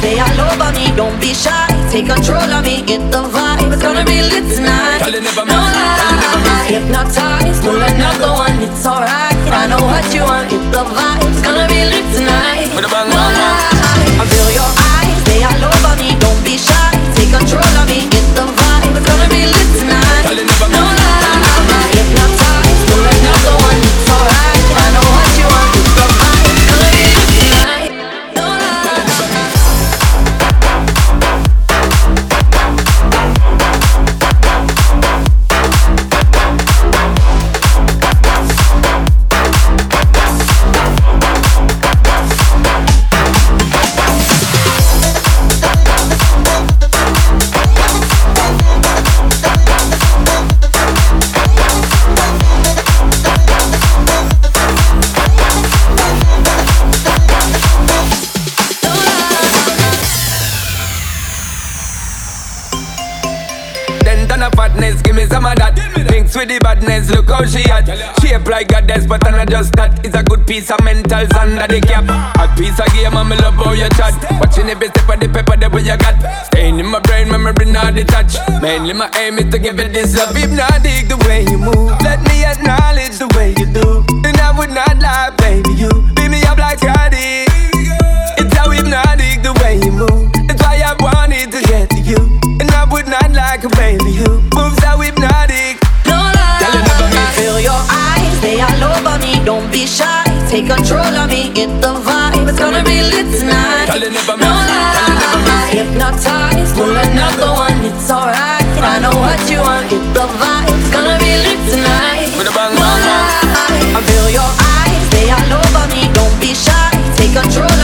they all over me. Don't be shy, take control of me. Get the vibe, it's gonna be lit tonight. No lie, hypnotized, pull another one. It's alright. I know what you want. Get the vibe, it's gonna be lit tonight. No lie, fatness, give me some of that. Thinks with the badness, look how she at. Shape like goddess, but I'm not just that. It's a good piece of mentals under the cap. A piece of game, me love how you chat. Watching every step of the paper, that we you got. Staying in my brain, memory not detached. Mainly my aim is to give it this love. dig the way you move. Let me acknowledge the way you do. And I would not lie, baby. You Take control of me, get the vibe. It's gonna be lit tonight. No lie, hypnotized. Pull another one, it's alright. I know what you want, get the vibe. It's gonna be lit tonight. No lie, I feel your eyes. They all over me, don't be shy. Take control.